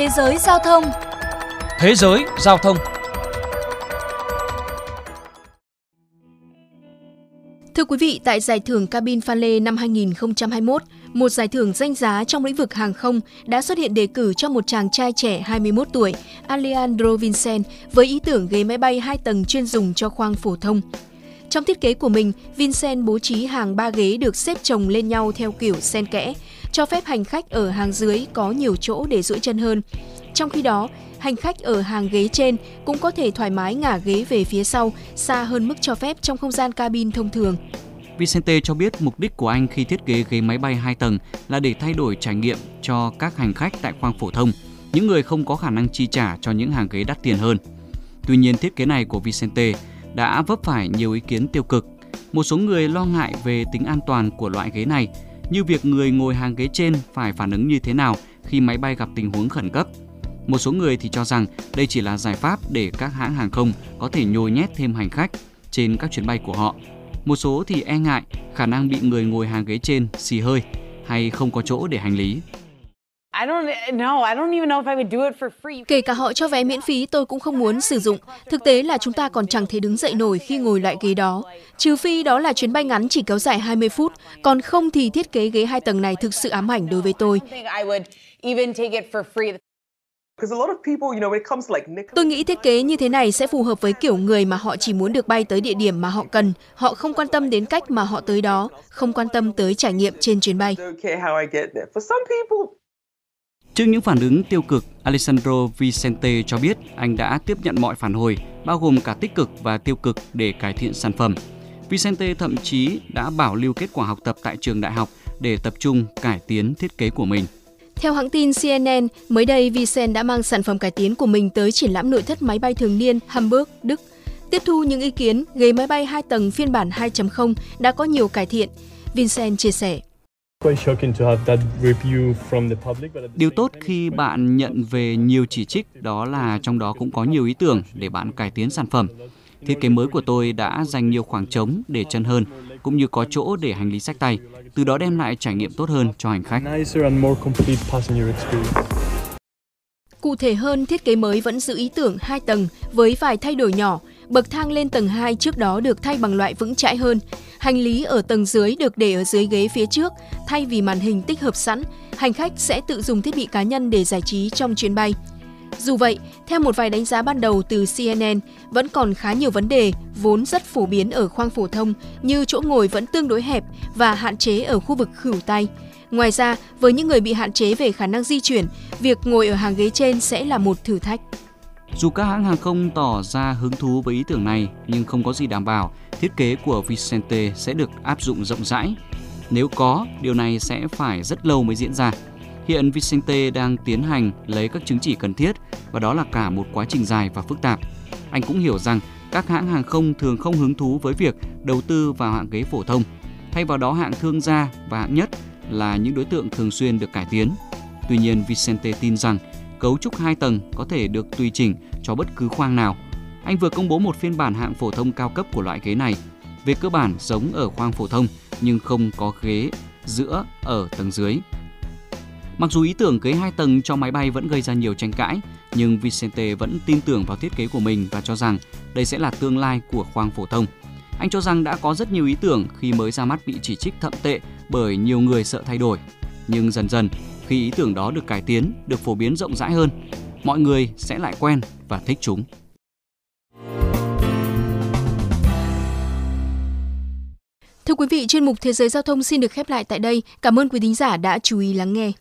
Thế giới giao thông. Thế giới giao thông. Thưa quý vị, tại giải thưởng Cabin Phale năm 2021, một giải thưởng danh giá trong lĩnh vực hàng không đã xuất hiện đề cử cho một chàng trai trẻ 21 tuổi, Alejandro Vincent, với ý tưởng ghế máy bay hai tầng chuyên dùng cho khoang phổ thông. Trong thiết kế của mình, Vincent bố trí hàng ba ghế được xếp chồng lên nhau theo kiểu xen kẽ, cho phép hành khách ở hàng dưới có nhiều chỗ để duỗi chân hơn. Trong khi đó, hành khách ở hàng ghế trên cũng có thể thoải mái ngả ghế về phía sau, xa hơn mức cho phép trong không gian cabin thông thường. Vicente cho biết mục đích của anh khi thiết kế ghế máy bay 2 tầng là để thay đổi trải nghiệm cho các hành khách tại khoang phổ thông, những người không có khả năng chi trả cho những hàng ghế đắt tiền hơn. Tuy nhiên, thiết kế này của Vicente đã vấp phải nhiều ý kiến tiêu cực. Một số người lo ngại về tính an toàn của loại ghế này, như việc người ngồi hàng ghế trên phải phản ứng như thế nào khi máy bay gặp tình huống khẩn cấp. Một số người thì cho rằng đây chỉ là giải pháp để các hãng hàng không có thể nhồi nhét thêm hành khách trên các chuyến bay của họ. Một số thì e ngại khả năng bị người ngồi hàng ghế trên xì hơi hay không có chỗ để hành lý. Kể cả họ cho vé miễn phí tôi cũng không muốn sử dụng. Thực tế là chúng ta còn chẳng thể đứng dậy nổi khi ngồi loại ghế đó. Trừ phi đó là chuyến bay ngắn chỉ kéo dài 20 phút, còn không thì thiết kế ghế hai tầng này thực sự ám ảnh đối với tôi. Tôi nghĩ thiết kế như thế này sẽ phù hợp với kiểu người mà họ chỉ muốn được bay tới địa điểm mà họ cần. Họ không quan tâm đến cách mà họ tới đó, không quan tâm tới trải nghiệm trên chuyến bay. Trước những phản ứng tiêu cực, Alessandro Vicente cho biết anh đã tiếp nhận mọi phản hồi, bao gồm cả tích cực và tiêu cực để cải thiện sản phẩm. Vicente thậm chí đã bảo lưu kết quả học tập tại trường đại học để tập trung cải tiến thiết kế của mình. Theo hãng tin CNN, mới đây Vicen đã mang sản phẩm cải tiến của mình tới triển lãm nội thất máy bay thường niên Hamburg, Đức. Tiếp thu những ý kiến, ghế máy bay 2 tầng phiên bản 2.0 đã có nhiều cải thiện. Vincent chia sẻ. Điều tốt khi bạn nhận về nhiều chỉ trích đó là trong đó cũng có nhiều ý tưởng để bạn cải tiến sản phẩm. Thiết kế mới của tôi đã dành nhiều khoảng trống để chân hơn, cũng như có chỗ để hành lý sách tay, từ đó đem lại trải nghiệm tốt hơn cho hành khách. Cụ thể hơn, thiết kế mới vẫn giữ ý tưởng hai tầng với vài thay đổi nhỏ. Bậc thang lên tầng 2 trước đó được thay bằng loại vững chãi hơn. Hành lý ở tầng dưới được để ở dưới ghế phía trước, thay vì màn hình tích hợp sẵn. Hành khách sẽ tự dùng thiết bị cá nhân để giải trí trong chuyến bay. Dù vậy, theo một vài đánh giá ban đầu từ CNN, vẫn còn khá nhiều vấn đề vốn rất phổ biến ở khoang phổ thông như chỗ ngồi vẫn tương đối hẹp và hạn chế ở khu vực khửu tay. Ngoài ra, với những người bị hạn chế về khả năng di chuyển, việc ngồi ở hàng ghế trên sẽ là một thử thách. Dù các hãng hàng không tỏ ra hứng thú với ý tưởng này, nhưng không có gì đảm bảo thiết kế của Vicente sẽ được áp dụng rộng rãi. Nếu có, điều này sẽ phải rất lâu mới diễn ra. Hiện Vicente đang tiến hành lấy các chứng chỉ cần thiết và đó là cả một quá trình dài và phức tạp. Anh cũng hiểu rằng các hãng hàng không thường không hứng thú với việc đầu tư vào hạng ghế phổ thông. Thay vào đó hạng thương gia và hạng nhất là những đối tượng thường xuyên được cải tiến. Tuy nhiên Vicente tin rằng cấu trúc hai tầng có thể được tùy chỉnh cho bất cứ khoang nào. Anh vừa công bố một phiên bản hạng phổ thông cao cấp của loại ghế này. Về cơ bản giống ở khoang phổ thông nhưng không có ghế giữa ở tầng dưới. Mặc dù ý tưởng ghế hai tầng cho máy bay vẫn gây ra nhiều tranh cãi, nhưng Vicente vẫn tin tưởng vào thiết kế của mình và cho rằng đây sẽ là tương lai của khoang phổ thông. Anh cho rằng đã có rất nhiều ý tưởng khi mới ra mắt bị chỉ trích thậm tệ bởi nhiều người sợ thay đổi. Nhưng dần dần, khi ý tưởng đó được cải tiến, được phổ biến rộng rãi hơn, mọi người sẽ lại quen và thích chúng. Thưa quý vị, chuyên mục Thế giới giao thông xin được khép lại tại đây. Cảm ơn quý thính giả đã chú ý lắng nghe.